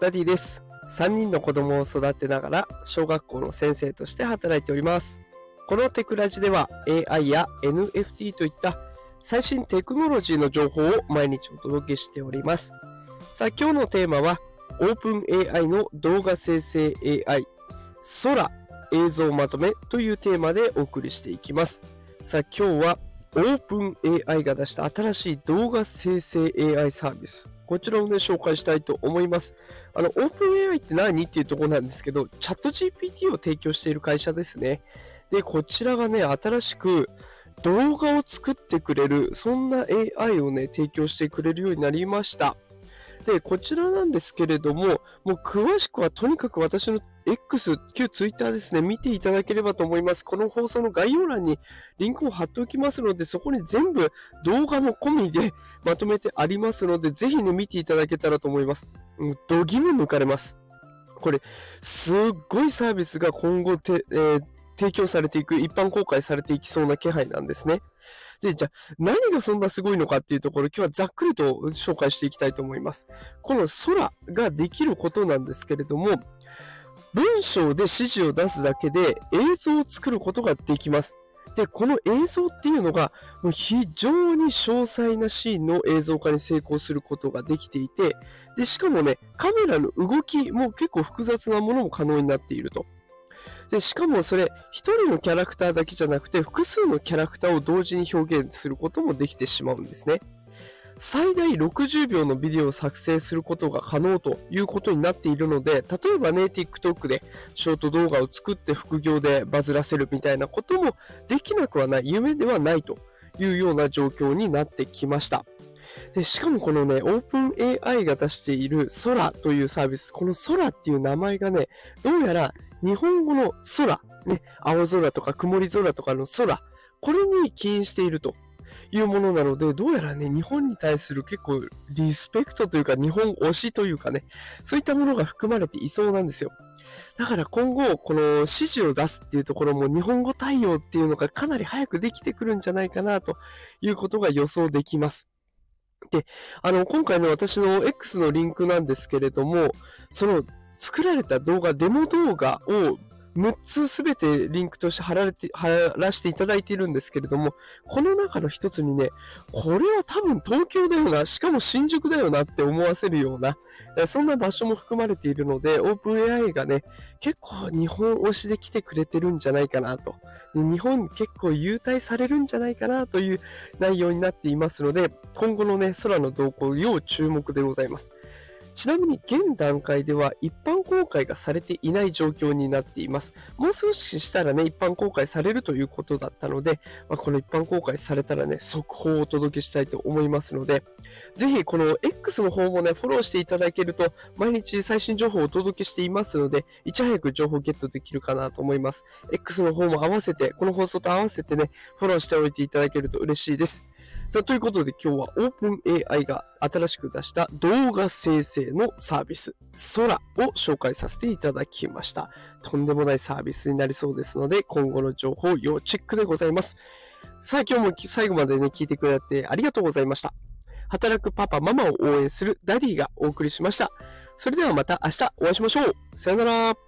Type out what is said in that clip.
ダディです。3人の子供を育てながら小学校の先生として働いております。このテクラジでは AI や NFT といった最新テクノロジーの情報を毎日お届けしております。さあ今日のテーマはオープン AI の動画生成 AI 空映像まとめというテーマでお送りしていきます。さあ今日はオープン AI が出した新しい動画生成 AI サービスこちらをね、紹介したいと思います。あの、オープン AI って何っていうところなんですけど、チャット GPT を提供している会社ですね。で、こちらがね、新しく動画を作ってくれる、そんな AI をね、提供してくれるようになりました。で、こちらなんですけれども、もう詳しくはとにかく私の X、旧 Twitter ですね、見ていただければと思います。この放送の概要欄にリンクを貼っておきますので、そこに全部動画も込みで まとめてありますので、ぜひね、見ていただけたらと思います。うん、どぎも抜かれます。これ、すっごいサービスが今後て、えー、提供されていく、一般公開されていきそうな気配なんですね。で、じゃあ、何がそんなすごいのかっていうところ、今日はざっくりと紹介していきたいと思います。この空ができることなんですけれども、文章で指示を出すだけで映像を作ることができます。で、この映像っていうのが、非常に詳細なシーンの映像化に成功することができていて、で、しかもね、カメラの動きも結構複雑なものも可能になっていると。で、しかもそれ、一人のキャラクターだけじゃなくて、複数のキャラクターを同時に表現することもできてしまうんですね。最大60秒のビデオを作成することが可能ということになっているので、例えばね、TikTok でショート動画を作って副業でバズらせるみたいなこともできなくはない、夢ではないというような状況になってきました。で、しかもこのね、オープン AI が出している空というサービス、この空っていう名前がね、どうやら日本語の空、ね、青空とか曇り空とかの空、これに起因しているというものなので、どうやらね、日本に対する結構リスペクトというか、日本推しというかね、そういったものが含まれていそうなんですよ。だから今後、この指示を出すっていうところも日本語対応っていうのがかなり早くできてくるんじゃないかなということが予想できます。で、あの、今回の私の X のリンクなんですけれども、その作られた動画、デモ動画を6つすべてリンクとして貼られて、貼らせていただいているんですけれども、この中の一つにね、これは多分東京だよな、しかも新宿だよなって思わせるような、そんな場所も含まれているので、オープン AI がね、結構日本推しで来てくれてるんじゃないかなと。日本結構優待されるんじゃないかなという内容になっていますので、今後のね、空の動向要注目でございます。ちなみに現段階では一般公開がされていない状況になっています。もう少ししたらね、一般公開されるということだったので、まあ、この一般公開されたらね、速報をお届けしたいと思いますので、ぜひこの X の方もね、フォローしていただけると、毎日最新情報をお届けしていますので、いち早く情報ゲットできるかなと思います。X の方も合わせて、この放送と合わせてね、フォローしておいていただけると嬉しいです。さあ、ということで今日は OpenAI が新しく出した動画生成のサービス、空を紹介させていただきました。とんでもないサービスになりそうですので、今後の情報要チェックでございます。さあ、今日も最後までね、聞いてくれてありがとうございました。働くパパ、ママを応援するダディがお送りしました。それではまた明日お会いしましょう。さよなら。